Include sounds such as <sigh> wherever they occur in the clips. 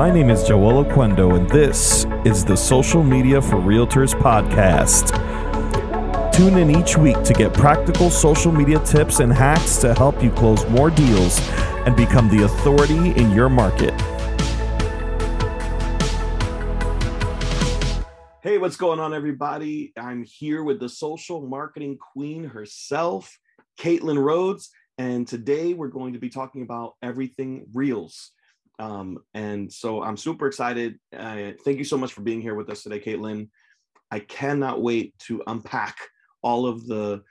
My name is Joel Oquendo, and this is the Social Media for Realtors podcast. Tune in each week to get practical social media tips and hacks to help you close more deals and become the authority in your market. Hey, what's going on, everybody? I'm here with the social marketing queen herself, Caitlin Rhodes, and today we're going to be talking about everything Reels. Um, and so I'm super excited. Uh, thank you so much for being here with us today, Caitlin. I cannot wait to unpack all of the,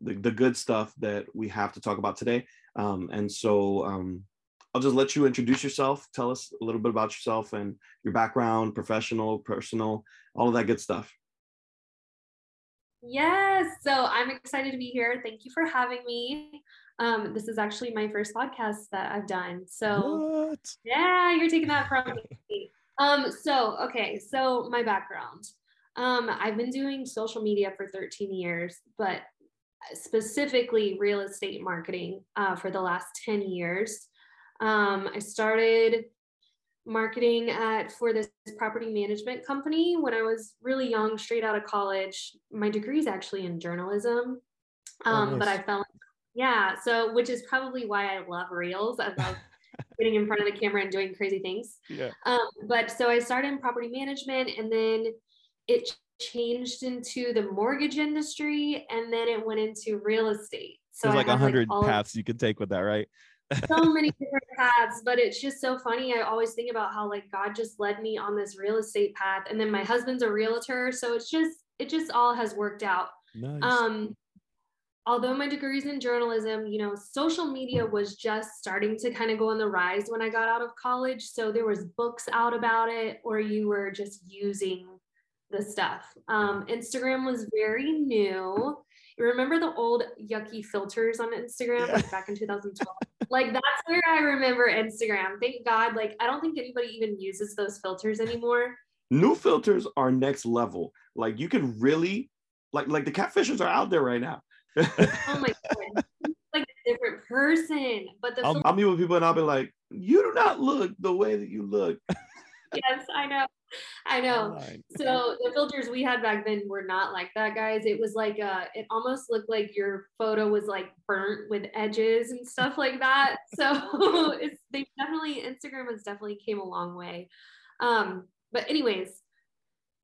the, the good stuff that we have to talk about today. Um, and so um, I'll just let you introduce yourself. Tell us a little bit about yourself and your background, professional, personal, all of that good stuff. Yes. So I'm excited to be here. Thank you for having me. Um, this is actually my first podcast that I've done. So what? yeah, you're taking that from me. <laughs> Um, so okay, so my background. Um, I've been doing social media for 13 years, but specifically real estate marketing uh, for the last 10 years. Um, I started marketing at for this property management company when I was really young, straight out of college. My degree is actually in journalism, oh, um, oh, nice. but I fell yeah. So, which is probably why I love reels. I love <laughs> getting in front of the camera and doing crazy things. Yeah. Um, but so I started in property management and then it changed into the mortgage industry and then it went into real estate. So there's like a hundred like paths you could take with that, right? <laughs> so many different paths, but it's just so funny. I always think about how like God just led me on this real estate path. And then my husband's a realtor. So it's just, it just all has worked out. Nice. Um, although my degree is in journalism, you know, social media was just starting to kind of go on the rise when I got out of college. So there was books out about it, or you were just using the stuff. Um, Instagram was very new. You remember the old yucky filters on Instagram, yeah. like back in 2012? like that's where I remember Instagram. Thank God. Like I don't think anybody even uses those filters anymore. New filters are next level. Like you can really like like the catfishers are out there right now oh my god, like a different person. But the I'll, I'll meet with people and I'll be like, "You do not look the way that you look." <laughs> yes, I know. I know. So the filters we had back then were not like that, guys. It was like uh it almost looked like your photo was like burnt with edges and stuff like that. <laughs> So it's they definitely Instagram has definitely came a long way. Um, but anyways,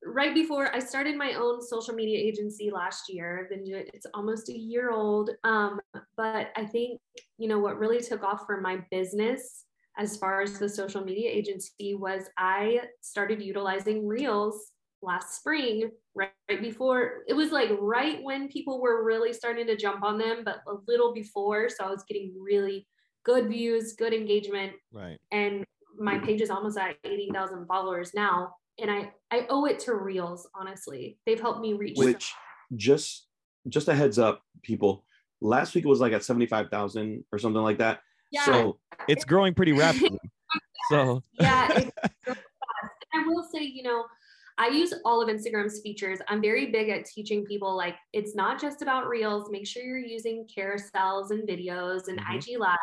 right before I started my own social media agency last year. I've been doing it's almost a year old. Um, but I think you know what really took off for my business as far as the social media agency was I started utilizing Reels last spring, right, right before it was like right when people were really starting to jump on them, but a little before. So I was getting really good views, good engagement. Right. And my page is almost at 80,000 followers now and I I owe it to Reels. Honestly, they've helped me reach. Which just just a heads up, people. Last week it was like at seventy five thousand or something like that. Yeah. So it's growing pretty rapidly. <laughs> so yeah, <laughs> I will say, you know, I use all of Instagram's features. I'm very big at teaching people like it's not just about reels. Make sure you're using carousels and videos and mm-hmm. IG lives.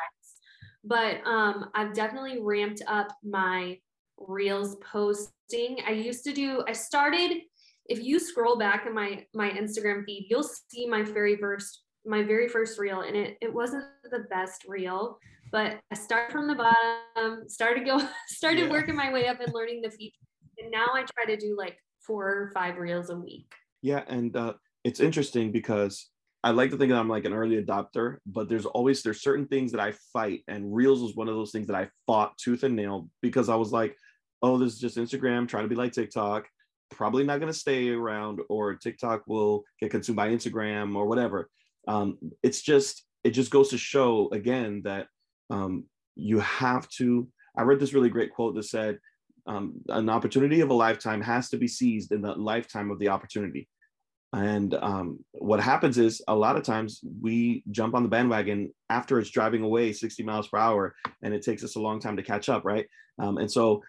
But um, I've definitely ramped up my reels posting. I used to do, I started, if you scroll back in my my Instagram feed, you'll see my very first my very first reel and it it wasn't the best reel, but I started from the bottom, started go <laughs> started yeah. working my way up and learning the features. And now I try to do like four or five reels a week. Yeah, and uh, it's interesting because I like to think that I'm like an early adopter, but there's always there's certain things that I fight, and Reels was one of those things that I fought tooth and nail because I was like, oh, this is just Instagram trying to be like TikTok. Probably not going to stay around, or TikTok will get consumed by Instagram or whatever. Um, it's just, it just goes to show again that um, you have to. I read this really great quote that said, um, an opportunity of a lifetime has to be seized in the lifetime of the opportunity. And um, what happens is a lot of times we jump on the bandwagon after it's driving away 60 miles per hour, and it takes us a long time to catch up, right? Um, and so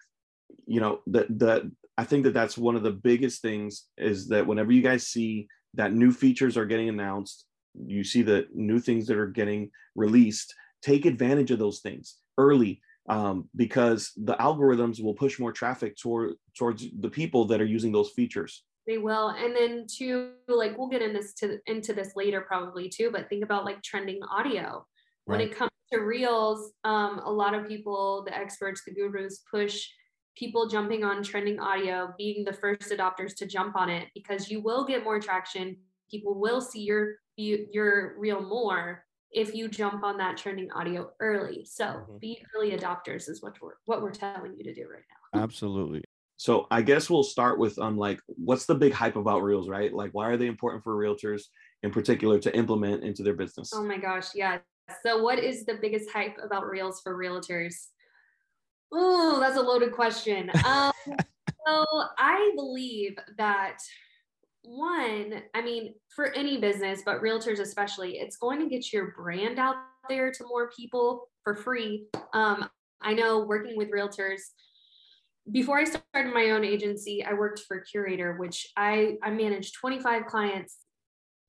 you know that that i think that that's one of the biggest things is that whenever you guys see that new features are getting announced you see the new things that are getting released take advantage of those things early um, because the algorithms will push more traffic toward towards the people that are using those features. They will, and then too, like we'll get in this to into this later probably too. But think about like trending audio. When it comes to reels, um, a lot of people, the experts, the gurus, push people jumping on trending audio, being the first adopters to jump on it because you will get more traction. People will see your your reel more if you jump on that trending audio early. So mm-hmm. be early adopters is what we're what we're telling you to do right now. Absolutely. So I guess we'll start with um like what's the big hype about reels, right? Like why are they important for realtors in particular to implement into their business? Oh my gosh, yeah. So what is the biggest hype about reels for realtors? Oh, that's a loaded question. <laughs> Um, so I believe that one, I mean, for any business, but realtors especially, it's going to get your brand out there to more people for free. Um, I know working with realtors, before I started my own agency, I worked for Curaytor, which I, I managed 25 clients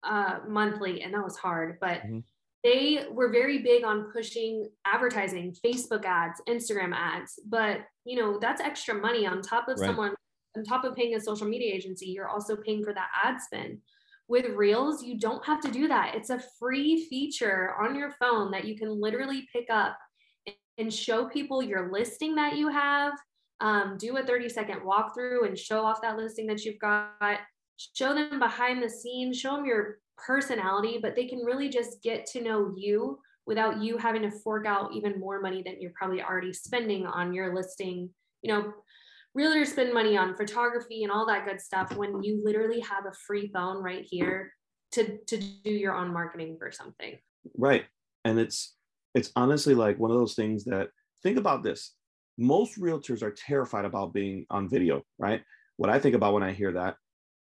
uh, monthly, and that was hard. But mm-hmm. They were very big on pushing advertising, Facebook ads, Instagram ads. But you know, that's extra money on top of right. someone on top of paying a social media agency, you're also paying for that ad spend. With Reels, you don't have to do that. It's a free feature on your phone that you can literally pick up and show people your listing that you have. Um, do a 30 second walkthrough and show off that listing that you've got. Show them behind the scenes, show them your personality, but they can really just get to know you without you having to fork out even more money than you're probably already spending on your listing. You know, realtors spend money on photography and all that good stuff when you literally have a free phone right here to to do your own marketing for something. Right. And it's it's honestly like one of those things that think about this. Most realtors are terrified about being on video right? What i think about when i hear that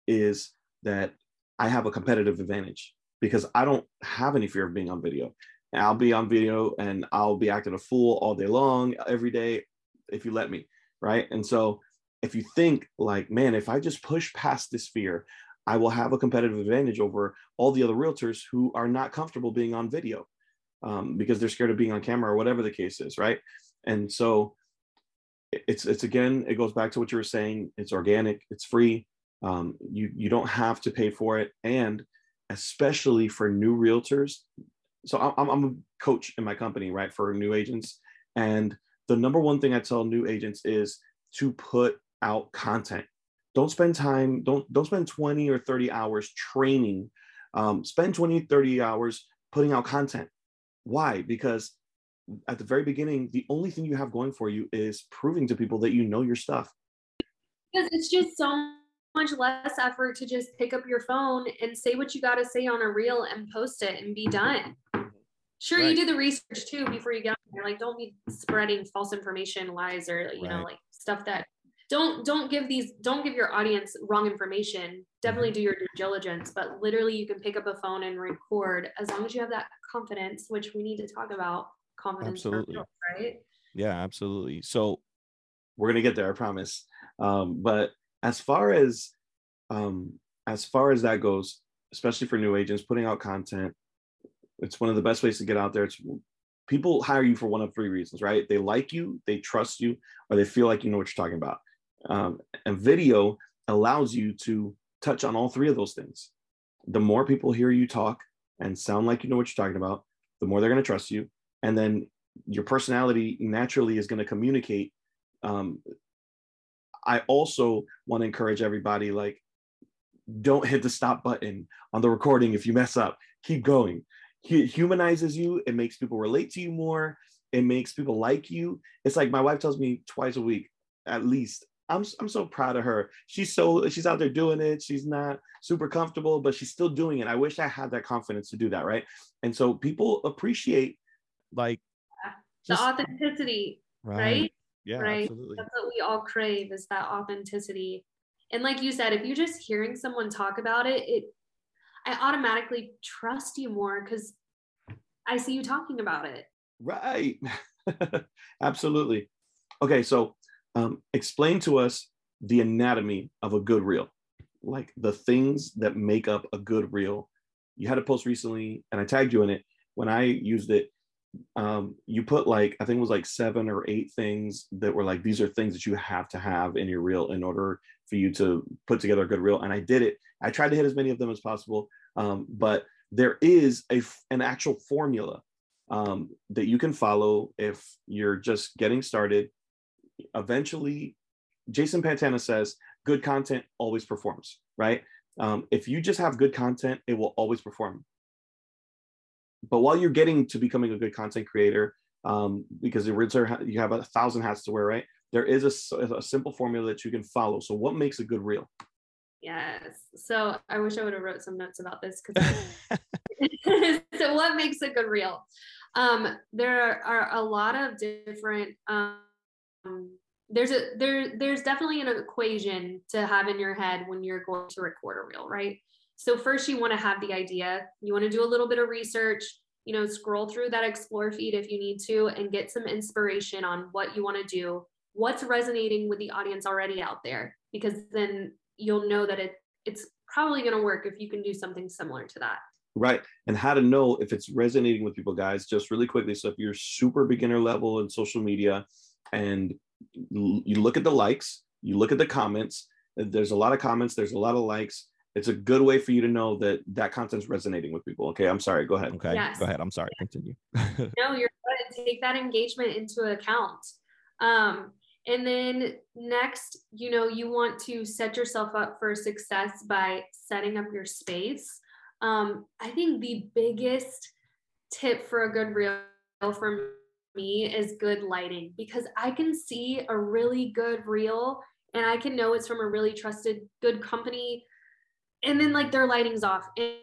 is that i have a competitive advantage because i don't have any fear of being on video i'll be on video and i'll be acting a fool all day long every day if you let me right? And so if you think like, man, if I just push past this fear, I will have a competitive advantage over all the other realtors who are not comfortable being on video um, because they're scared of being on camera or whatever the case is, right? And so it's it's again, it goes back to what you were saying. It's organic, it's free. Um, you you don't have to pay for it, and especially for new realtors. So I'm, I'm a coach in my company, right, for new agents, and the number one thing I tell new agents is to put out content. Don't spend time, don't don't spend 20 or 30 hours training. Um, spend 20, 30 hours putting out content. Why? Because at the very beginning, the only thing you have going for you is proving to people that you know your stuff. Because it's just so much less effort to just pick up your phone and say what you got to say on a reel and post it and be done. Sure, right. you do the research too before you get there. Like, don't be spreading false information, lies, or you right. know, like stuff that don't don't give these don't give your audience wrong information. Definitely mm-hmm. do your due diligence, but literally, you can pick up a phone and record as long as you have that confidence, which we need to talk about confidence. Absolutely, right? Yeah, absolutely. So we're gonna get there, I promise. Um, but as far as um, as far as that goes, especially for new agents, putting out content it's one of the best ways to get out there. It's people hire you for one of three reasons, right? They like you, they trust you, or they feel like you know what you're talking about. Um, and video allows you to touch on all three of those things. The more people hear you talk and sound like you know what you're talking about, the more they're going to trust you. And then your personality naturally is going to communicate. Um, I also want to encourage everybody like, don't hit the stop button on the recording if you mess up. Keep going humanizes you. It makes people relate to you more. It makes people like you. It's like my wife tells me twice a week, at least. I'm I'm so proud of her. She's so she's out there doing it. She's not super comfortable, but she's still doing it. I wish I had that confidence to do that, right? And so people appreciate like the just, authenticity, right? right? Yeah, right. Absolutely. That's what we all crave is that authenticity. And like you said, if you're just hearing someone talk about it, it I automatically trust you more because I see you talking about it. Right. <laughs> Absolutely. Okay, so um, explain to us the anatomy of a good reel, like the things that make up a good reel. You had a post recently, and I tagged you in it. When I used it, um, you put like I think it was like seven or eight things that were like these are things that you have to have in your reel in order for you to put together a good reel. And I did it. I tried to hit as many of them as possible, um, but there is a an actual formula um, that you can follow if you're just getting started. Eventually, Jason Pantana says good content always performs, right? Um, if you just have good content, it will always perform. But while you're getting to becoming a good content creator, um, because the you have a thousand hats to wear, right? There is a, a simple formula that you can follow. So, what makes a good reel? Yes. So I wish I would have wrote some notes about this because. <laughs> <laughs> so what makes a good reel? Um, there are a lot of different. Um, there's a there there's definitely an equation to have in your head when you're going to record a reel, right? So first you want to have the idea. You want to do a little bit of research. You know, scroll through that explore feed if you need to, and get some inspiration on what you want to do. What's resonating with the audience already out there? Because then you'll know that it it's probably going to work if you can do something similar to that. Right. And how to know if it's resonating with people, guys, just really quickly. So if you're super beginner level in social media and you look at the likes, you look at the comments, there's a lot of comments, there's a lot of likes. It's a good way for you to know that that content's resonating with people. Okay. I'm sorry. Go ahead. Okay. Yes. Go ahead. I'm sorry. Continue. <laughs> no, you're good. Take that engagement into account. Um, and then next, you know, you want to set yourself up for success by setting up your space. Um, I think the biggest tip for a good reel for me is good lighting because I can see a really good reel and I can know it's from a really trusted, good company. And then like their lighting's off and,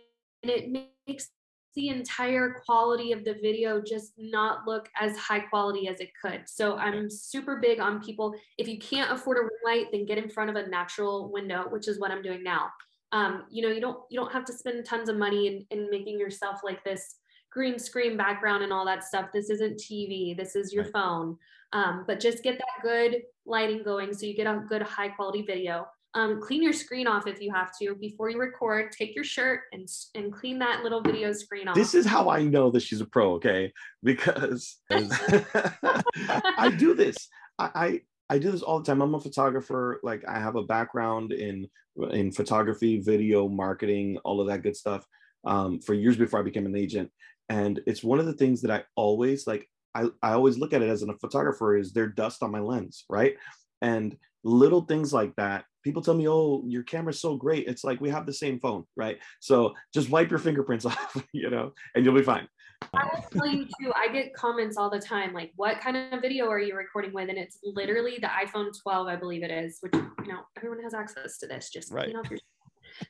and it makes the entire quality of the video just not look as high quality as it could. So I'm super big on people. If you can't afford a ring light, then get in front of a natural window, which is what I'm doing now. Um, you know, you don't you don't have to spend tons of money in, in making yourself like this green screen background and all that stuff. This isn't TV. This is your phone. Um, but just get that good lighting going so you get a good high quality video. Um, clean your screen off if you have to before you record. Take your shirt and and clean that little video screen off. This is how I know that she's a pro, okay? Because <laughs> I do this. I, I I do this all the time. I'm a photographer. Like I have a background in in photography, video, marketing, all of that good stuff. Um, for years before I became an agent, and it's one of the things that I always like. I, I always look at it as a photographer is there dust on my lens, right? And little things like that people tell me oh your camera's so great it's like we have the same phone right so just wipe your fingerprints <laughs> off you know and you'll be fine I will tell you too, I get comments all the time like, what kind of video are you recording with? And it's literally the iPhone 12, I believe it is, which, you know, everyone has access to this. Just right. clean off your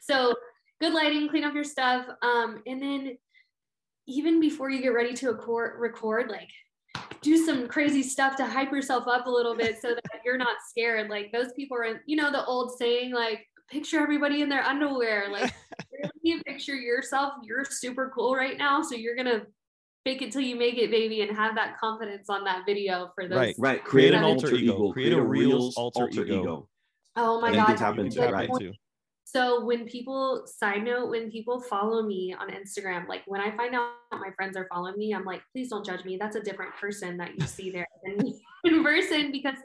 So good lighting, clean off your stuff. Um, and then even before you get ready to record, record like do some crazy stuff to hype yourself up a little bit so <laughs> that you're not scared. Like those people are, in, you know, the old saying, like, picture everybody in their underwear. Like, you picture yourself, you're super cool right now. So you're going to fake it till you make it, baby, and have that confidence on that video for those. Right, right. Create an alter ego. Create a real alter, alter ego. ego. Oh my God. Happen to, right. So when people, side note, when people follow me on Instagram, like when I find out my friends are following me, I'm like, please don't judge me. That's a different person that you see there <laughs> in person because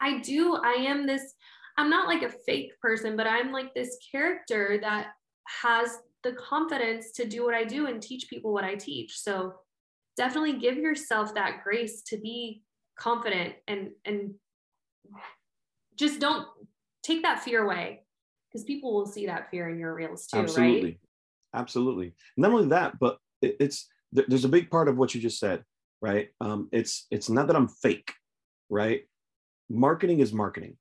I do, I am this, I'm not like a fake person, but I'm like this character that has the confidence to do what I do and teach people what I teach. So definitely give yourself that grace to be confident and and just don't take that fear away because people will see that fear in your reels too absolutely. Right? absolutely not only that but it, it's there's a big part of what you just said right? Um, it's it's not that i'm fake right? Marketing is marketing.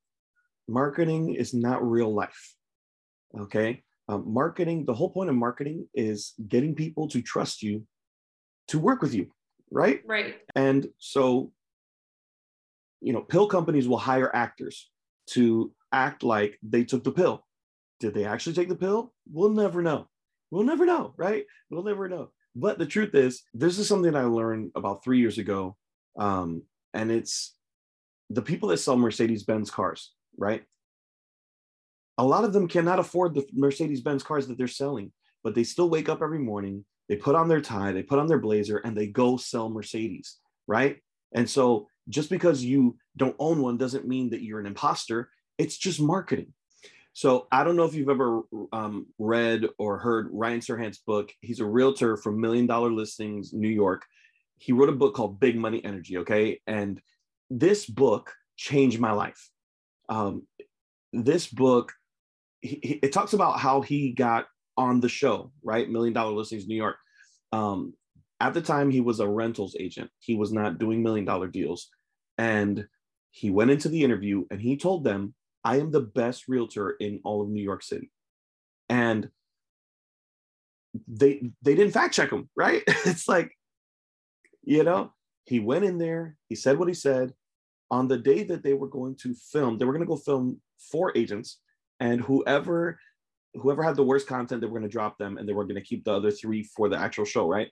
Marketing is not real life okay? Um, marketing the whole point of marketing is getting people to trust you to work with you right? Right. And so you know pill companies will hire actors to act like they took the pill did they actually take the pill? We'll never know. We'll never know, right? We'll never know. But the truth is, this is something I learned about three years ago. Um, and it's the people that sell Mercedes Benz cars, right? A lot of them cannot afford the Mercedes Benz cars that they're selling, but they still wake up every morning. they put on their tie, they put on their blazer, and they go sell Mercedes, right? And so just because you don't own one doesn't mean that you're an imposter. It's just marketing. So I don't know if you've ever um, read or heard Ryan Serhant's book. He's a realtor from Million Dollar Listings, New York. He wrote a book called Big Money Energy. Okay, and this book changed my life. Um, this book, he, he, it talks about how he got on the show, right? Million Dollar Listings, New York. Um, at the time, he was a rentals agent. He was not doing million dollar deals, and he went into the interview and he told them I am the best realtor in all of New York City. And they they didn't fact check him, right? <laughs> it's like, you know, he went in there, he said what he said. On the day that they were going to film, they were going to go film four agents, and whoever whoever had the worst content, they were going to drop them, and they were going to keep the other three for the actual show, right?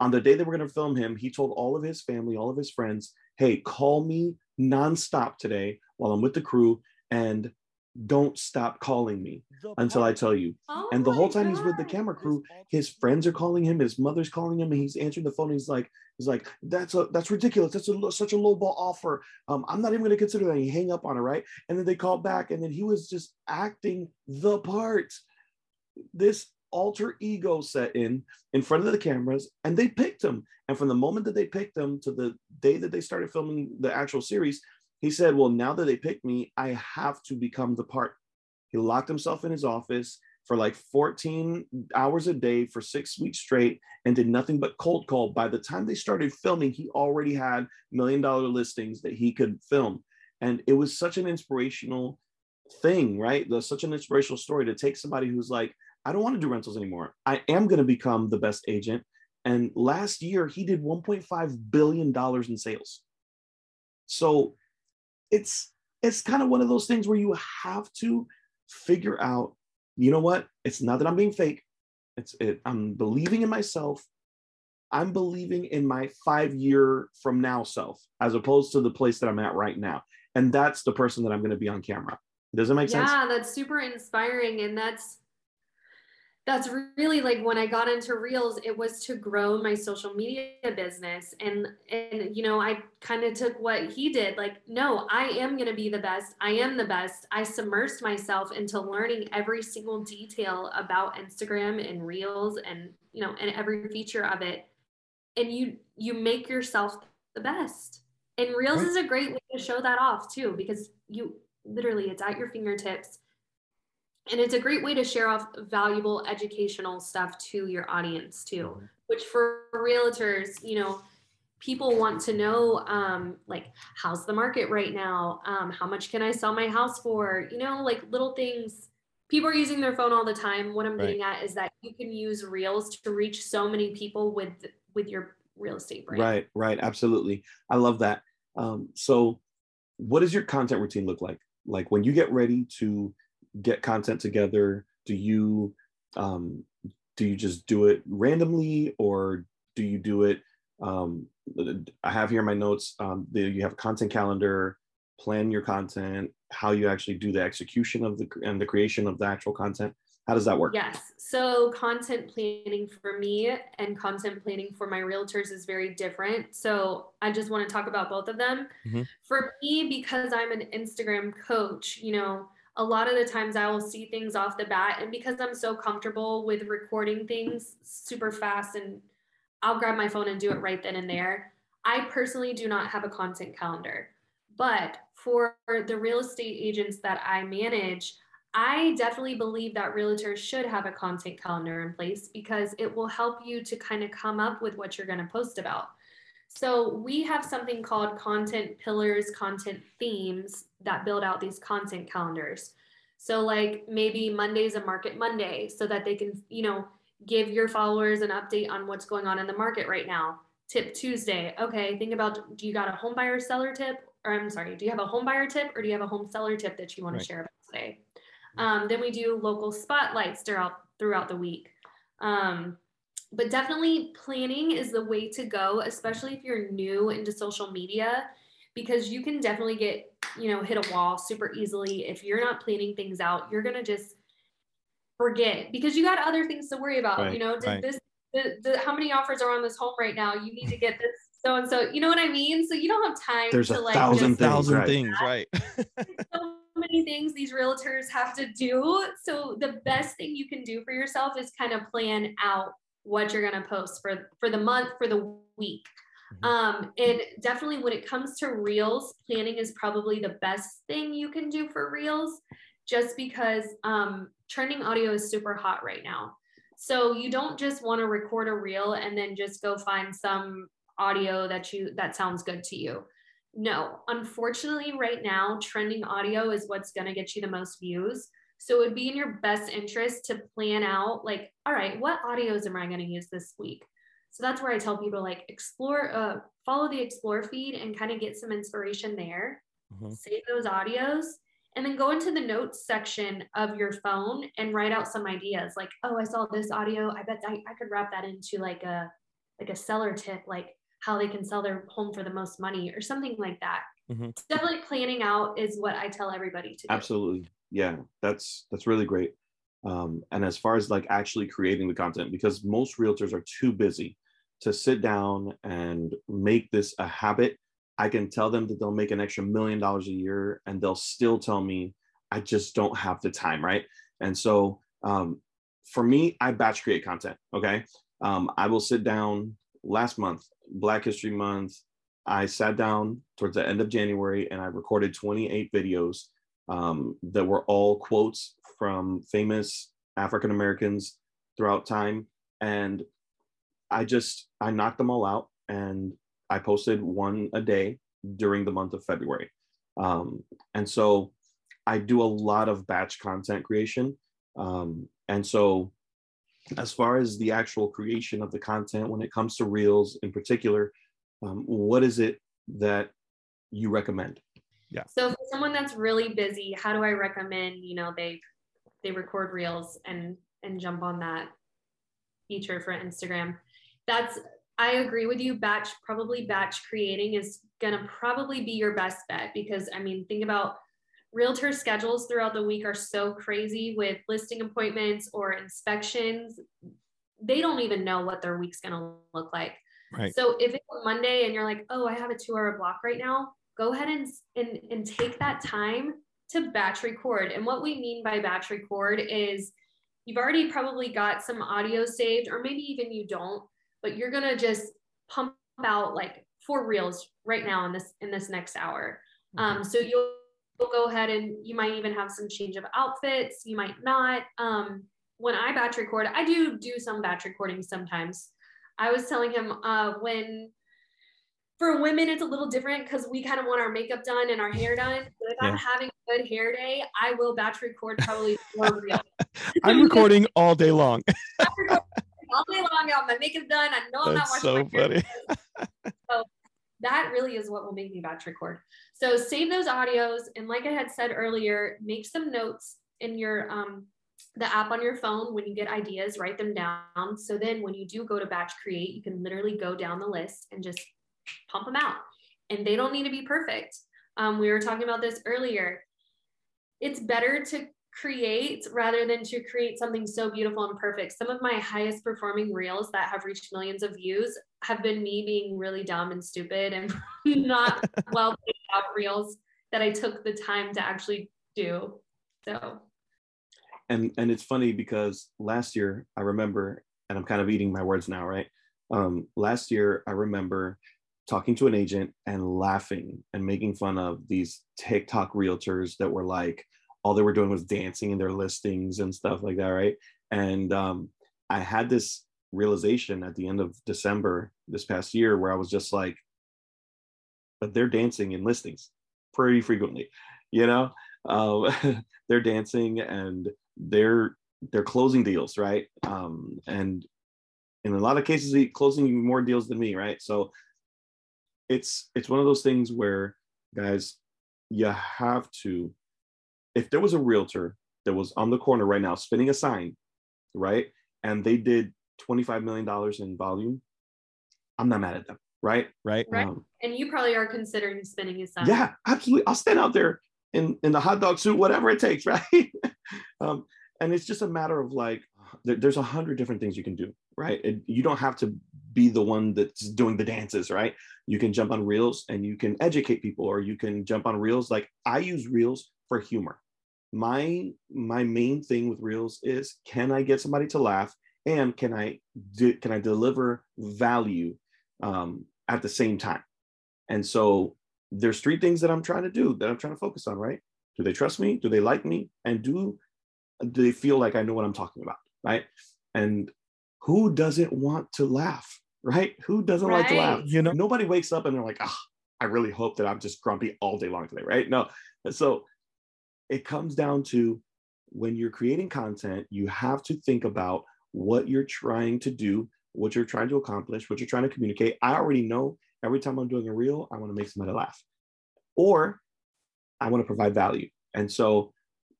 On the day they were going to film him, he told all of his family, all of his friends, "Hey, call me nonstop today while I'm with the crew and don't stop calling me until I tell you. Oh and the whole time God. he's with the camera crew, his friends are calling him, his mother's calling him, and he's answering the phone. he's like, he's like, that's a that's ridiculous. That's a such a low ball offer. Um, I'm not even going to consider that. And he hang up on it, right? And then they call back, and then he was just acting the part. This alter ego set in in front of the cameras, and they picked him. And from the moment that they picked him to the day that they started filming the actual series, he said, Well, now that they picked me, I have to become the part. He locked himself in his office for like 14 hours a day for six weeks straight and did nothing but cold call. By the time they started filming, he already had million dollar listings that he could film. And it was such an inspirational thing, right? There's such an inspirational story to take somebody who's like, I don't want to do rentals anymore. I am going to become the best agent. And last year, he did $1.5 billion in sales. So it's it's kind of one of those things where you have to figure out you know what? It's not that i'm being fake. It's it, i'm believing in myself. I'm believing in my five year from now self as opposed to the place that i'm at right now. And that's the person that i'm going to be on camera. Does it make yeah, sense? Yeah that's super inspiring and that's that's really like when I got into Reels, it was to grow my social media business. And and you know, I kind of took what he did, like, no, I am gonna be the best. I am the best. I submersed myself into learning every single detail about Instagram and Reels and you know, and every feature of it. And you you make yourself the best. And Reels is a great way to show that off too, because you literally it's at your fingertips and it's a great way to share off valuable educational stuff to your audience too mm-hmm. which for realtors you know people want to know um, like how's the market right now? Um, how much can i sell my house for? You know like little things. People are using their phone all the time. What i'm right. getting at is that you can use reels to reach so many people with with your real estate brand. Right right absolutely. I love that. Um, so what does your content routine look like? Like when you get ready to get content together? Do you um, do you just do it randomly, or do you do it? Um, I have here my notes. Um, the, you have a content calendar, plan your content, how you actually do the execution of the and the creation of the actual content. How does that work? Yes. So content planning for me and content planning for my realtors is very different. So I just want to talk about both of them. Mm-hmm. For me, because I'm an Instagram coach, you know, a lot of the times I will see things off the bat. And because I'm so comfortable with recording things super fast and I'll grab my phone and do it right then and there, I personally do not have a content calendar. But for the real estate agents that I manage, I definitely believe that realtors should have a content calendar in place because it will help you to kind of come up with what you're going to post about. So we have something called content pillars, content themes that build out these content calendars. So like maybe Monday's a market Monday so that they can, you know, give your followers an update on what's going on in the market right now. Tip Tuesday. Okay, think about do you got a home buyer seller tip? Or I'm sorry, do you have a home buyer tip or do you have a home seller tip that you want right. to share about today? Um, then we do local spotlights throughout throughout the week. Um, but definitely planning is the way to go, especially if you're new into social media, because you can definitely get, you know, hit a wall super easily. If you're not planning things out, you're going to just forget because you got other things to worry about. Right, you know, did right. this the, the how many offers are on this home right now? You need to get this so and so. You know what I mean? So you don't have time There's to a like thousand just- things, thousand right. things, right? <laughs> so many things these realtors have to do. So the best thing you can do for yourself is kind of plan out what you're going to post for for the month, for the week. Mhm. Um, and definitely when it comes to reels, planning is probably the best thing you can do for reels, just because um, trending audio is super hot right now. So you don't just want to record a reel and then just go find some audio that you that sounds good to you. No, unfortunately, right now, trending audio is what's going to get you the most views. So it would be in your best interest to plan out, like, all right, what audios am I going to use this week? So that's where I tell people, like, explore, uh, follow the explore feed and kind of get some inspiration there. Mhm. Save those audios and then go into the notes section of your phone and write out some ideas like, oh, I saw this audio. I bet I, I could wrap that into like a, like a seller tip, like how they can sell their home for the most money or something like that. Mhm. Definitely planning out is what I tell everybody to do. absolutely yeah that's that's really great. Um, and as far as like actually creating the content because most realtors are too busy to sit down and make this a habit i can tell them that they'll make an extra million dollars a year and they'll still tell me i just don't have the time right? And so um, for me i batch create content okay? Um, i will sit down last month black history month i sat down towards the end of january and i recorded 28 videos um, that were all quotes from famous African Americans throughout time. And I just, I knocked them all out and I posted one a day during the month of February. Um, and so I do a lot of batch content creation. Um, and so as far as the actual creation of the content, when it comes to reels in particular, um, what is it that you recommend? Yeah. So for someone that's really busy, how do I recommend, you know, they they record reels and and jump on that feature for Instagram? That's I agree with you. Batch probably batch creating is gonna probably be your best bet because I mean, think about realtor schedules throughout the week are so crazy with listing appointments or inspections. They don't even know what their week's gonna look like. Right. So if it's Monday and you're like, oh, I have a two hour block right now, go ahead and, and, and take that time to batch record. And what we mean by batch record is you've already probably got some audio saved, or maybe even you don't, but you're gonna just pump out like four reels right now in this in this next hour. Um, so you'll, you'll go ahead and you might even have some change of outfits, you might not. Um, when I batch record, I do do some batch recording sometimes. I was telling him uh, when for women it's a little different because we kind of want our makeup done and our hair done. But if I'm having a good hair day, I will batch record probably reels. <laughs> I'm recording all day long. <laughs> All day long. I got my makeup done. I know I'm not That's washing so funny. <laughs> so that really is what will make me batch record. So save those audios, and like I had said earlier, make some notes in your um the app on your phone when you get ideas, write them down. So then when you do go to batch create, you can literally go down the list and just pump them out. And they don't need to be perfect. Um, we were talking about this earlier. It's better to create rather than to create something so beautiful and perfect. Some of my highest performing reels that have reached millions of views have been me being really dumb and stupid and <laughs> not <laughs> well played out reels that I took the time to actually do. So and and it's funny because last year I remember, and I'm kind of eating my words now, right? Um, last year I remember talking to an agent and laughing and making fun of these TikTok realtors that were like, all they were doing was dancing in their listings and stuff like that, right? And um, I had this realization at the end of December this past year where I was just like, but they're dancing in listings pretty frequently, you know? Um, <laughs> they're dancing and they're they're closing deals, right? Um, and in a lot of cases, closing more deals than me, right? So it's it's one of those things where, guys, you have to. If there was a realtor that was on the corner right now spinning a sign, right, and they did twenty five million dollars in volume, I'm not mad at them, right? Right. Right. Um, and you probably are considering spinning a sign yeah, absolutely. I'll stand out there in in the hot dog suit, whatever it takes, <laughs> right? um, and it's just a matter of like, there, there's a hundred different things you can do, right? It, you don't have to be the one that's doing the dances, right? You can jump on reels and you can educate people, or you can jump on reels. Like I use reels for humor. My my main thing with reels is can I get somebody to laugh and can I do, can I deliver value um, at the same time? And so there's three things that I'm trying to do that I'm trying to focus on, right? Do they trust me? Do they like me? And do do they feel like I know what I'm talking about, right? And who doesn't want to laugh, right? Who doesn't right. like to laugh? You know, nobody wakes up and they're like, ah, oh, I really hope that I'm just grumpy all day long today, right? No. So it comes down to when you're creating content, you have to think about what you're trying to do, what you're trying to accomplish, what you're trying to communicate. I already know every time I'm doing a reel, I want to make somebody laugh, or I want to provide value. And so,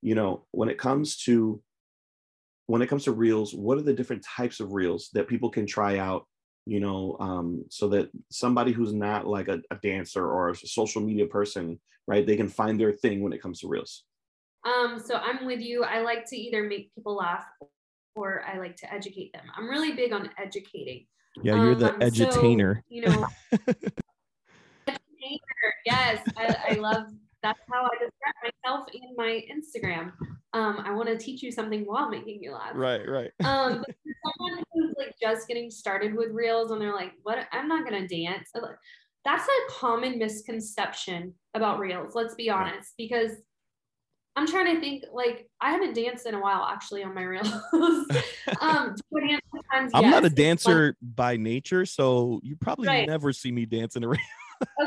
you know, when it comes to when it comes to reels, what are the different types of reels that people can try out? You know, um, so that somebody who's not like a, a dancer or a social media person, right, they can find their thing when it comes to reels. Um, so I'm with you. I like to either make people laugh or I like to educate them. I'm really big on educating. Yeah, you're the um, edutainer. So, you know, <laughs> edutainer. Yes, I, I love. That's how I describe myself in my Instagram. Um, I want to teach you something while making you laugh. Right, right. <laughs> Um, someone who's like just getting started with reels and they're like, "What? I'm not gonna dance." That's a common misconception about reels. Let's be honest, because I'm trying to think like I haven't danced in a while actually on my reels. <laughs> um, I'm yes, not a dancer by nature, so you probably right. never see me dance in a reel.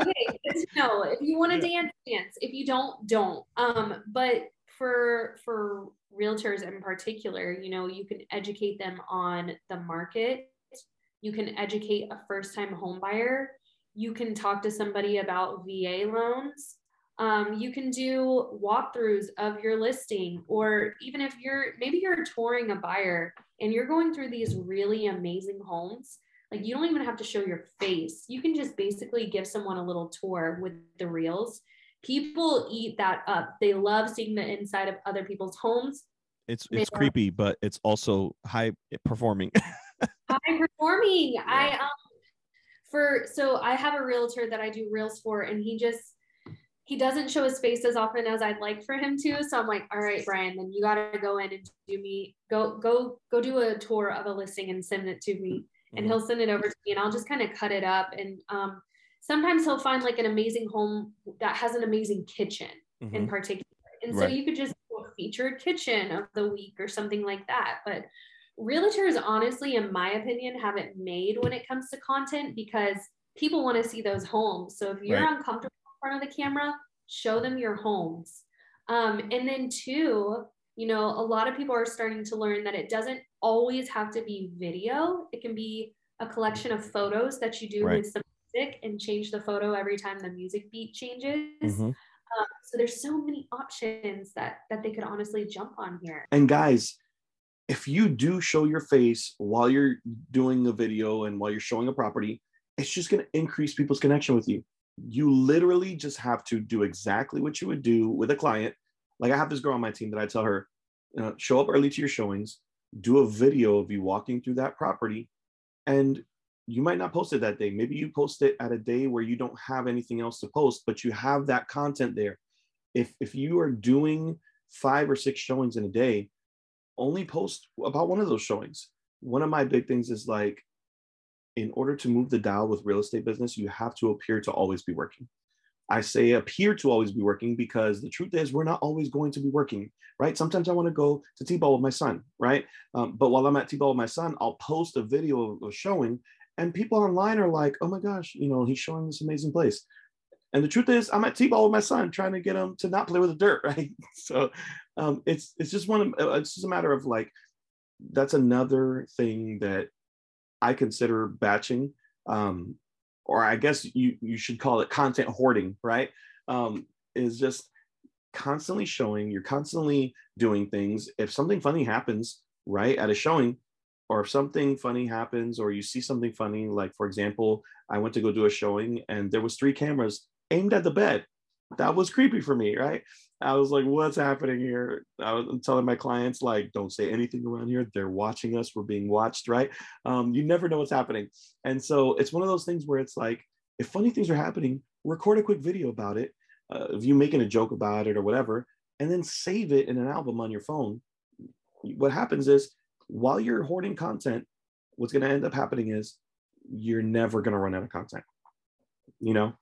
okay, no. If you want to dance, dance. If you don't, don't. Um, but for for realtors in particular, you know, you can educate them on the market. You can educate a first-time home buyer. You can talk to somebody about VA loans um, you can do walkthroughs of your listing, or even if you're maybe you're touring a buyer and you're going through these really amazing homes, like you don't even have to show your face. You can just basically give someone a little tour with the reels. People eat that up. They love seeing the inside of other people's homes. It's it's they creepy, love- but it's also high performing. <laughs> high performing. Yeah. I um for so I have a realtor that I do reels for, and he just he doesn't show his face as often as I'd like for him to. So I'm like, all right, Brian, then you got to go in and do me, go, go, go do a tour of a listing and send it to me. Mm-hmm. And he'll send it over to me and I'll just kind of cut it up. And um, sometimes he'll find like an amazing home that has an amazing kitchen mm-hmm. in particular. And right. so you could just do a featured kitchen of the week or something like that. But realtors, honestly, in my opinion, have it made when it comes to content because people want to see those homes. So if you're right. uncomfortable in front of the camera, show them your homes. Um, and then two, you know, a lot of people are starting to learn that it doesn't always have to be video. It can be a collection of photos that you do right. with some music and change the photo every time the music beat changes. Mm-hmm. Um, so there's so many options that that they could honestly jump on here. And guys, if you do show your face while you're doing a video and while you're showing a property, it's just going to increase people's connection with you you literally just have to do exactly what you would do with a client. Like I have this girl on my team that I tell her, uh, show up early to your showings, do a video of you walking through that property, and you might not post it that day. Maybe you post it at a day where you don't have anything else to post, but you have that content there. If if you are doing five or six showings in a day, only post about one of those showings. One of my big things is like in order to move the dial with real estate business, you have to appear to always be working. I say appear to always be working because the truth is we're not always going to be working, right? Sometimes I want to go to T-ball with my son, right? Um, but while I'm at T-ball with my son, I'll post a video of, a showing, and people online are like, "Oh my gosh, you know, he's showing this amazing place." And the truth is, I'm at T-ball with my son, trying to get him to not play with the dirt, <laughs> right? So um, it's it's just one of it's just a matter of like that's another thing that I consider batching, um, or I guess you you should call it content hoarding, right? Um, is just constantly showing. You're constantly doing things. If something funny happens, right, at a showing, or if something funny happens, or you see something funny, like for example, I went to go do a showing and there was three cameras aimed at the bed. that was creepy for me, right? I was like, what's happening here? I was telling my clients, like, don't say anything around here. They're watching us. We're being watched, right? Um, you never know what's happening. And so it's one of those things where it's like, if funny things are happening, record a quick video about it. Uh, if you making a joke about it or whatever, and then save it in an album on your phone. What happens is while you're hoarding content, what's going to end up happening is you're never going to run out of content. You know,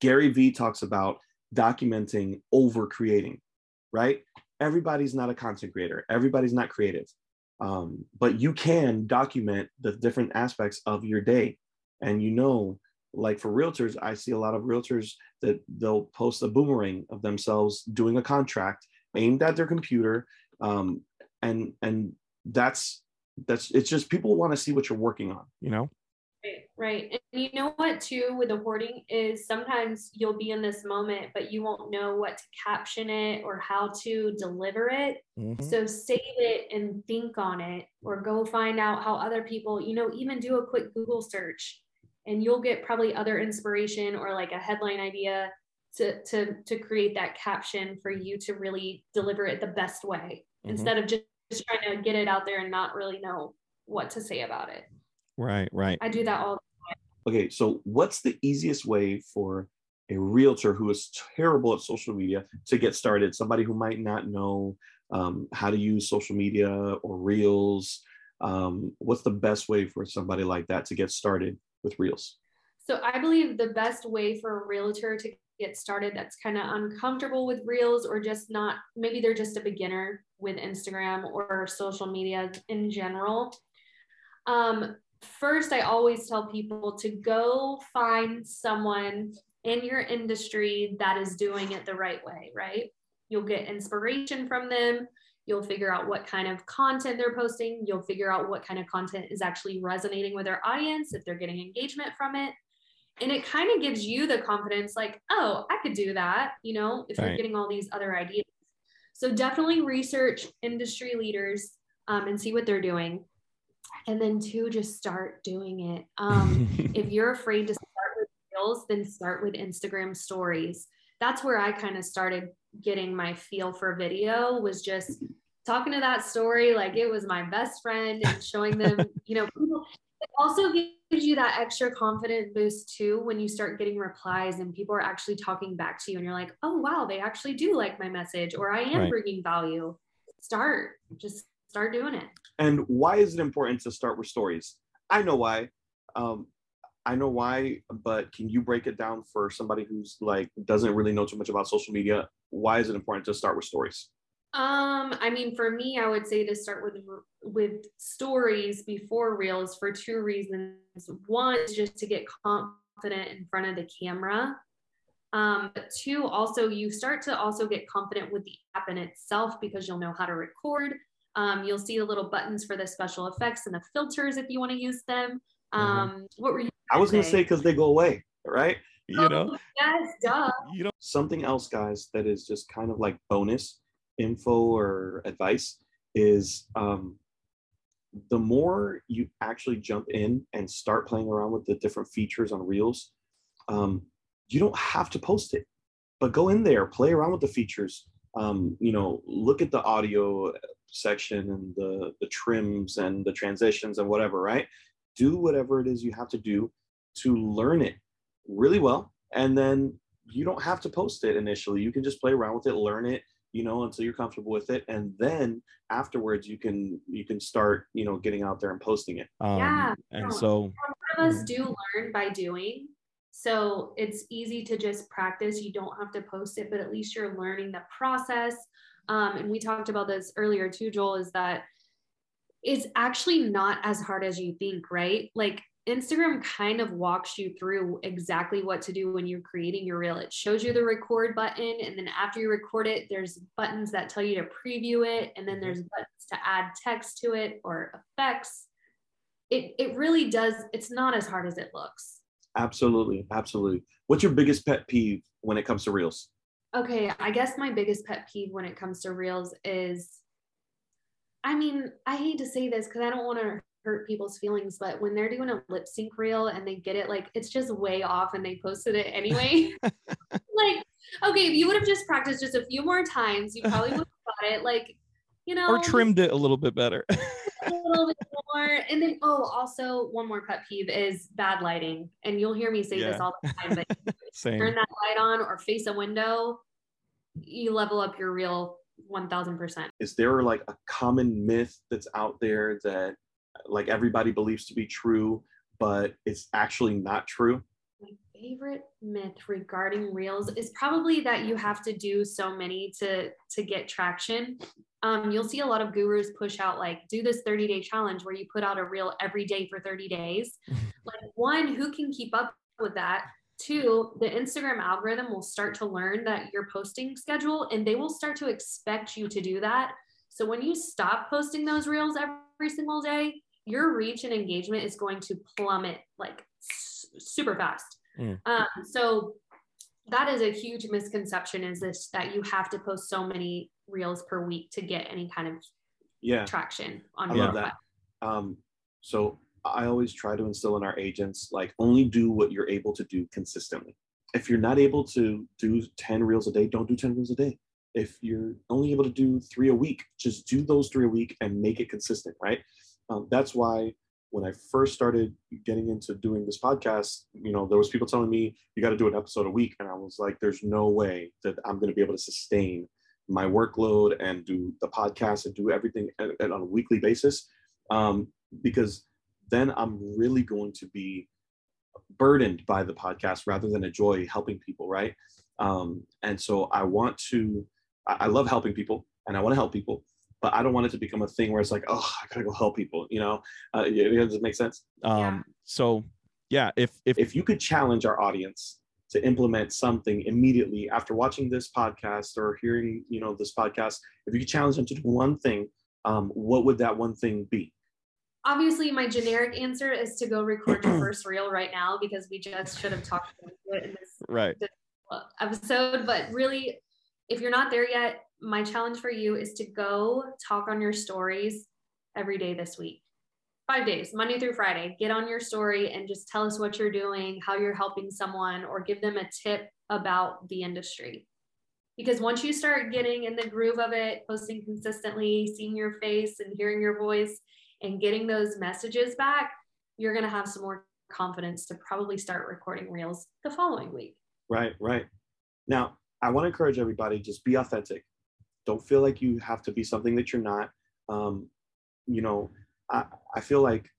Gary Vee talks about documenting over creating, right? Everybody's not a content creator, everybody's not creative. Um, but you can document the different aspects of your day. And you know, like for realtors, I see a lot of realtors that they'll post a boomerang of themselves doing a contract aimed at their computer. Um, and and that's that's it's just people want to see what you're working on, you know? Right, right. And you know what, too, with the hoarding is sometimes you'll be in this moment, but you won't know what to caption it or how to deliver it. Mm-hmm. So save it and think on it, or go find out how other people, you know, even do a quick Google search and you'll get probably other inspiration or like a headline idea to, to, to create that caption for you to really deliver it the best way mm-hmm. instead of just, just trying to get it out there and not really know what to say about it. Right, right. I do that all Okay, so what's the easiest way for a realtor who is terrible at social media to get started? Somebody who might not know um, how to use social media or reels. Um, what's the best way for somebody like that to get started with reels? So I believe the best way for a realtor to get started that's kind of uncomfortable with reels or just not maybe they're just a beginner with Instagram or social media in general. Um, first, I always tell people to go find someone in your industry that is doing it the right way, right? You'll get inspiration from them. You'll figure out what kind of content they're posting. You'll figure out what kind of content is actually resonating with their audience, if they're getting engagement from it. And it kind of gives you the confidence, like, oh, I could do that, you know, if right. you're getting all these other ideas. So definitely research industry leaders um, and see what they're doing and then two just start doing it um, <laughs> if you're afraid to start with reels then start with instagram stories that's where i kind of started getting my feel for video was just talking to that story like it was my best friend and showing them <laughs> you know people it also gives you that extra confident boost too when you start getting replies and people are actually talking back to you and you're like oh wow they actually do like my message or i am right. bringing value start just start doing it and why is it important to start with stories? I know why. Um, I know why, but can you break it down for somebody who's like doesn't really know too much about social media? Why is it important to start with stories? Um, I mean, for me, I would say to start with with stories before reels for two reasons. One is just to get confident in front of the camera. Um, but two, also you start to also get confident with the app in itself because you'll know how to record, um, you'll see the little buttons for the special effects and the filters if you want to use them. Mm-hmm. Um, mm-hmm. What were you? I was going to say because they go away, right? You know. Oh, yes, duh. You know something else, guys, that is just kind of like bonus info or advice is um, the more you actually jump in and start playing around with the different features on Reels, um, you don't have to post it, but go in there, play around with the features. Um, you know, look at the audio section and the the trims and the transitions and whatever right do whatever it is you have to do to learn it really well and then you don't have to post it initially you can just play around with it learn it you know until you're comfortable with it and then afterwards you can you can start you know getting out there and posting it. Um, yeah and so a lot of us do learn by doing so it's easy to just practice. You don't have to post it but at least you're learning the process. Um, and we talked about this earlier too, Joel, is that it's actually not as hard as you think, right? Like Instagram kind of walks you through exactly what to do when you're creating your reel. It shows you the record button, and then after you record it, there's buttons that tell you to preview it, and then mm-hmm. there's buttons to add text to it or effects. It it really does. It's not as hard as it looks. Absolutely, absolutely. What's your biggest pet peeve when it comes to reels? Okay, I guess my biggest pet peeve when it comes to reels is I mean, I hate to say this because I don't want to hurt people's feelings, but when they're doing a lip sync reel and they get it like it's just way off and they posted it anyway, <laughs> like okay, if you would have just practiced just a few more times, you probably <laughs> would have got it. Like, you know, or trimmed it a little bit better. <laughs> a little bit more. And then, oh, also one more pet peeve is bad lighting. And you'll hear me say yeah. this all the time, but turn that light on or face a window, you level up your reel 1000%. Is there like a common myth that's out there that like everybody believes to be true, but it's actually not true? My favorite myth regarding reels is probably that you have to do so many to to get traction. Um, you'll see a lot of gurus push out like do this 30 day challenge where you put out a reel every day for 30 days. <laughs> like one, who can keep up with that? Two, the Instagram algorithm will start to learn that your posting schedule and they will start to expect you to do that. So when you stop posting those reels every single day, your reach and engagement is going to plummet like super fast. Mm. Um, so that is a huge misconception is this that you have to post so many reels per week to get any kind of yeah traction on I love that. Um, so I always try to instill in our agents like only do what you're able to do consistently. If you're not able to do 10 reels a day, don't do 10 reels a day. If you're only able to do three a week, just do those three a week and make it consistent, right? Um, that's why when I first started getting into doing this podcast, you know, there was people telling me you got to do an episode a week, and I was like, "There's no way that I'm going to be able to sustain my workload and do the podcast and do everything on a weekly basis, um, because then I'm really going to be burdened by the podcast rather than enjoy helping people, right? Um, and so I want to, I love helping people, and I want to help people, but I don't want it to become a thing where it's like, oh, I gotta go help people. You know, uh, does it make sense? Um, yeah. So, yeah, if if if you could challenge our audience to implement something immediately after watching this podcast or hearing, you know, this podcast, if you could challenge them to do one thing, um, what would that one thing be? Obviously, my generic answer is to go record your <clears throat> first reel right now because we just should have talked about it in this, right. this episode. But really, if you're not there yet, my challenge for you is to go talk on your stories every day this week. Five days, Monday through Friday. Get on your story and just tell us what you're doing, how you're helping someone, or give them a tip about the industry. Because once you start getting in the groove of it, posting consistently, seeing your face and hearing your voice, and getting those messages back, you're going to have some more confidence to probably start recording reels the following week. Right, right. Now, I want to encourage everybody just be authentic. Don't feel like you have to be something that you're not. Um, you know, I, I feel like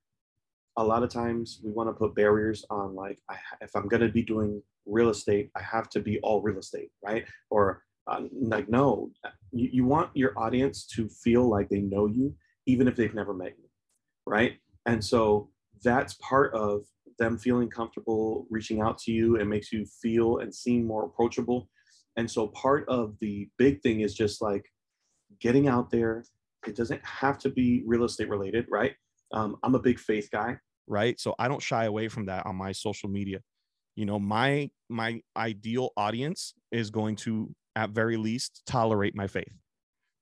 a lot of times we want to put barriers on like I, if i'm going to be doing real estate i have to be all real estate right or uh, like no you, you want your audience to feel like they know you even if they've never met you right and so that's part of them feeling comfortable reaching out to you and makes you feel and seem more approachable and so part of the big thing is just like getting out there. It doesn't have to be real estate related, right? Um, I'm a big faith guy. Right. So I don't shy away from that on my social media. You know, my my ideal audience is going to at very least tolerate my faith.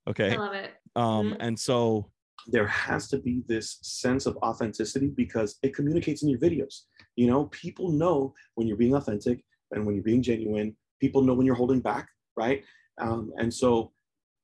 Okay. I love it. Um, mm-hmm. and so there has to be this sense of authenticity because it communicates in your videos. You know, people know when you're being authentic and when you're being genuine people know when you're holding back, right? Um, and so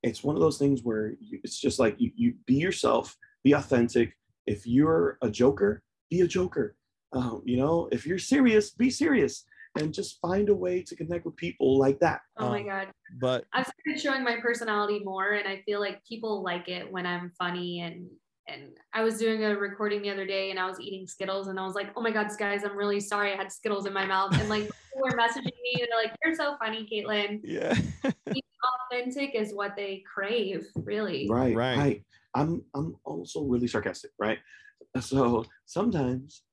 it's one of those things where you, it's just like you, you be yourself, be authentic. If you're a joker, be a joker. Um, you know, if you're serious, be serious and just find a way to connect with people like that. Oh my um, God. But I've started showing my personality more and I feel like people like it when I'm funny and and I was doing a recording the other day and I was eating Skittles and I was like, oh my God, guys, I'm really sorry I had Skittles in my mouth. And like <laughs> people were messaging me and they're like, you're so funny, Caitlin. Yeah. <laughs> authentic is what they crave, really. Right, right. Right. I'm I'm also really sarcastic, right? So sometimes,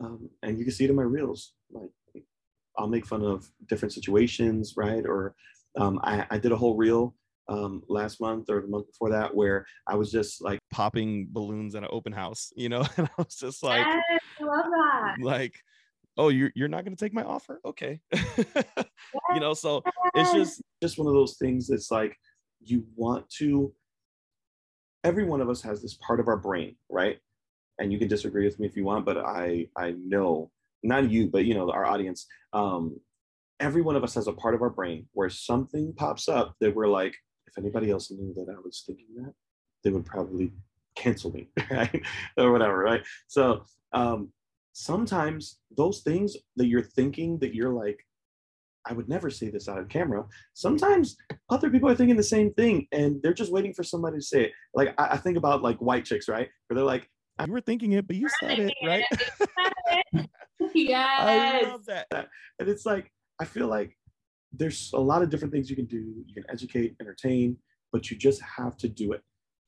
um, and you can see it in my reels, like I'll make fun of different situations, right? Or um, I, I did a whole reel um, last month or the month before that where I was just like popping balloons at an open house, you know, <laughs> and I was just like, yes, I love that. Like, oh, you're you're not gonna take my offer? Okay. <laughs> you know, so it's just just one of those things that's like you want to every one of us has this part of our brain, right? and you can disagree with me if you want, but I I know not you, but you know our audience. Um, every one of us has a part of our brain where something pops up that we're like, if anybody else knew that I was thinking that, they would probably cancel me, <laughs> right? or whatever, right? So um, sometimes those things that you're thinking that you're like, I would never say this out of camera. Sometimes other people are thinking the same thing and they're just waiting for somebody to say it. Like I, I think about like white chicks, right? Where they're like, you were thinking it, but you said it, right? <laughs> <laughs> yes. I love that. And it's like, I feel like there's a lot of different things you can do. You can educate, entertain, but you just have to do it.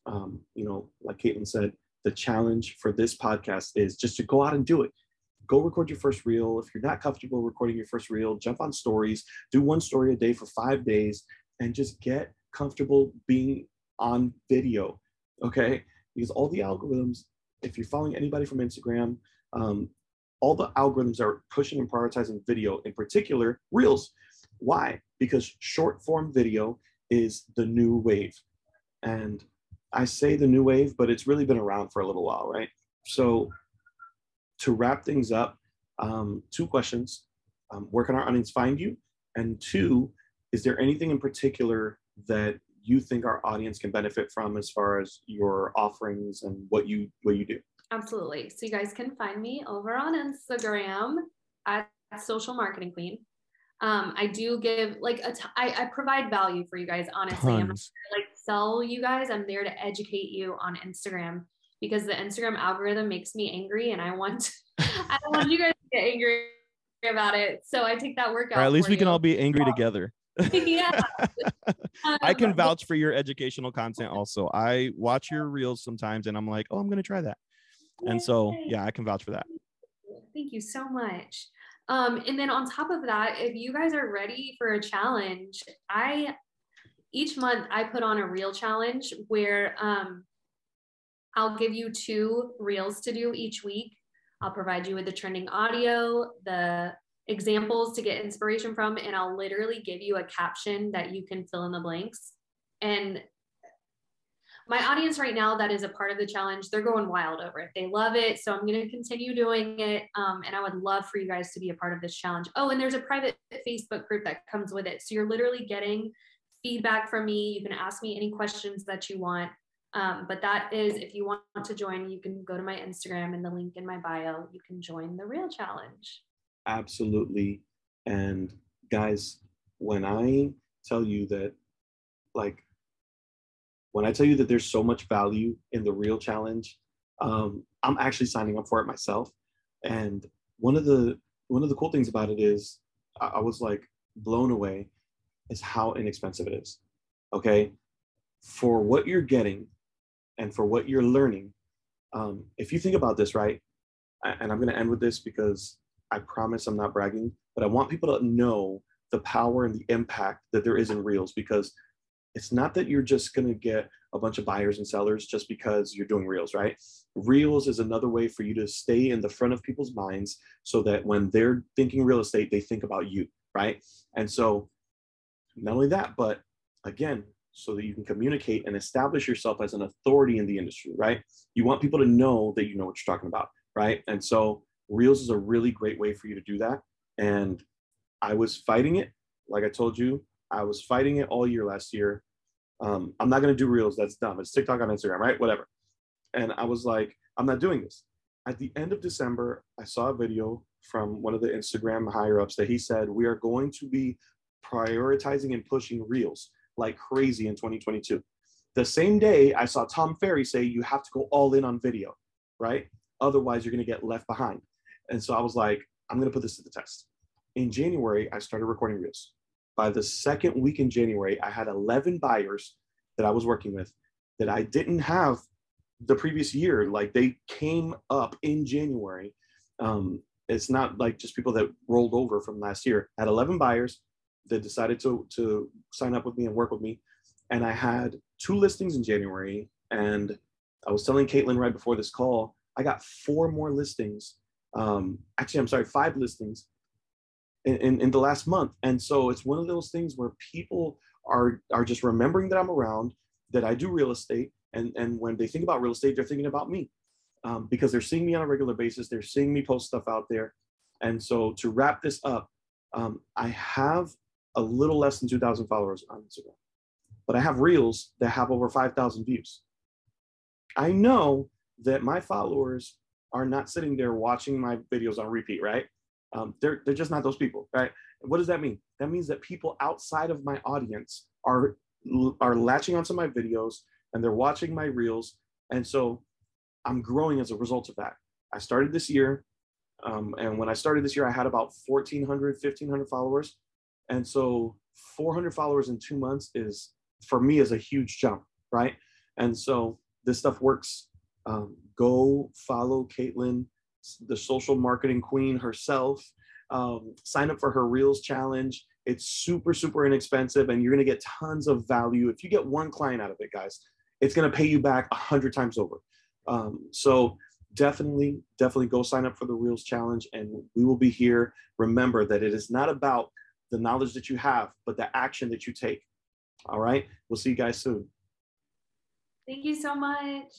Um, you know, like Caitlin said, the challenge for this podcast is just to go out and do it. Go record your first reel. If you're not comfortable recording your first reel, jump on stories, do one story a day for five days, and just get comfortable being on video. Okay. Because all the algorithms, if you're following anybody from Instagram, um, all the algorithms are pushing and prioritizing video, in particular, reels. Why? Because short form video is the new wave. And I say the new wave, but it's really been around for a little while, right? So, to wrap things up, um, two questions. Um, where can our audience find you? And two, is there anything in particular that you think our audience can benefit from as far as your offerings and what you what you do? Absolutely. So you guys can find me over on Instagram at Social Marketing Queen. Um, I do give like a t- I, I provide value for you guys. Honestly, Tons. I'm not to, like sell you guys. I'm there to educate you on Instagram because the Instagram algorithm makes me angry, and I want <laughs> I don't want you guys to get angry about it. So I take that work out. Or at least we you. can all be angry together. <laughs> yeah. I can um, vouch for your educational content also. I watch your reels sometimes and I'm like, oh, I'm going to try that. And so, yeah, I can vouch for that. Thank you so much. Um, and then on top of that, if you guys are ready for a challenge, I each month I put on a reel challenge where um, I'll give you two reels to do each week. I'll provide you with the trending audio, the examples to get inspiration from, and I'll literally give you a caption that you can fill in the blanks. And my audience right now that is a part of the challenge they're going wild over it. They love it so i'm going to continue doing it um, and i would love for you guys to be a part of this challenge. Oh and there's a private facebook group that comes with it so you're literally getting feedback from me. You can ask me any questions that you want um, but that is if you want to join you can go to my instagram and the link in my bio. You can join the reel challenge. Absolutely. And guys when i tell you that like when I tell you that there's so much value in the reel challenge, um, I'm actually signing up for it myself. And one of the one of the cool things about it is I, I was like blown away is how inexpensive it is. Okay, for what you're getting and for what you're learning, um, if you think about this, right, and I'm going to end with this because I promise I'm not bragging, but I want people to know the power and the impact that there is in reels because it's not that you're just going to get a bunch of buyers and sellers just because you're doing reels, right? Reels is another way for you to stay in the front of people's minds so that when they're thinking real estate, they think about you, right? And so, not only that, but again, so that you can communicate and establish yourself as an authority in the industry, right? You want people to know that you know what you're talking about, right? And so, Reels is a really great way for you to do that. And I was fighting it, like I told you, I was fighting it all year last year. Um, I'm not gonna do reels. That's dumb. It's TikTok on Instagram, right? Whatever. And I was like, I'm not doing this. At the end of December, I saw a video from one of the Instagram higher ups that he said we are going to be prioritizing and pushing reels like crazy in 2022. The same day, I saw Tom Ferry say you have to go all in on video, right? Otherwise, you're gonna get left behind. And so I was like, I'm gonna put this to the test. In January, I started recording reels by the second week in January, I had 11 buyers that I was working with that I didn't have the previous year. Like they came up in January. Um, it's not like just people that rolled over from last year. I had 11 buyers that decided to, to sign up with me and work with me. And I had two listings in January. And I was telling Caitlin right before this call, I got four more listings. Um, actually, I'm sorry, five listings in, in the last month. And so it's one of those things where people are are just remembering that I'm around, that I do real estate, and and when they think about real estate, they're thinking about me. um, because they're seeing me on a regular basis. They're seeing me post stuff out there. And so to wrap this up, um, I have a little less than 2,000 followers on Instagram, but I have reels that have over 5,000 views. I know that my followers are not sitting there watching my videos on repeat, right? Um, they're, they're just not those people, right? What does that mean? That means that people outside of my audience are, are latching onto my videos and they're watching my reels. And so I'm growing as a result of that. I started this year. Um, and when I started this year, I had about 1,400, 1,500 followers. And so 400 followers in two months is, for me, is a huge jump, right? And so this stuff works. Um, go follow Caitlin, the social marketing queen herself. Um, sign up for her Reels challenge. It's super, super inexpensive, and you're going to get tons of value. If you get one client out of it, guys, it's going to pay you back a hundred times over. Um, so definitely, definitely go sign up for the Reels Challenge, and we will be here. Remember that it is not about the knowledge that you have, but the action that you take. All right. We'll see you guys soon. Thank you so much.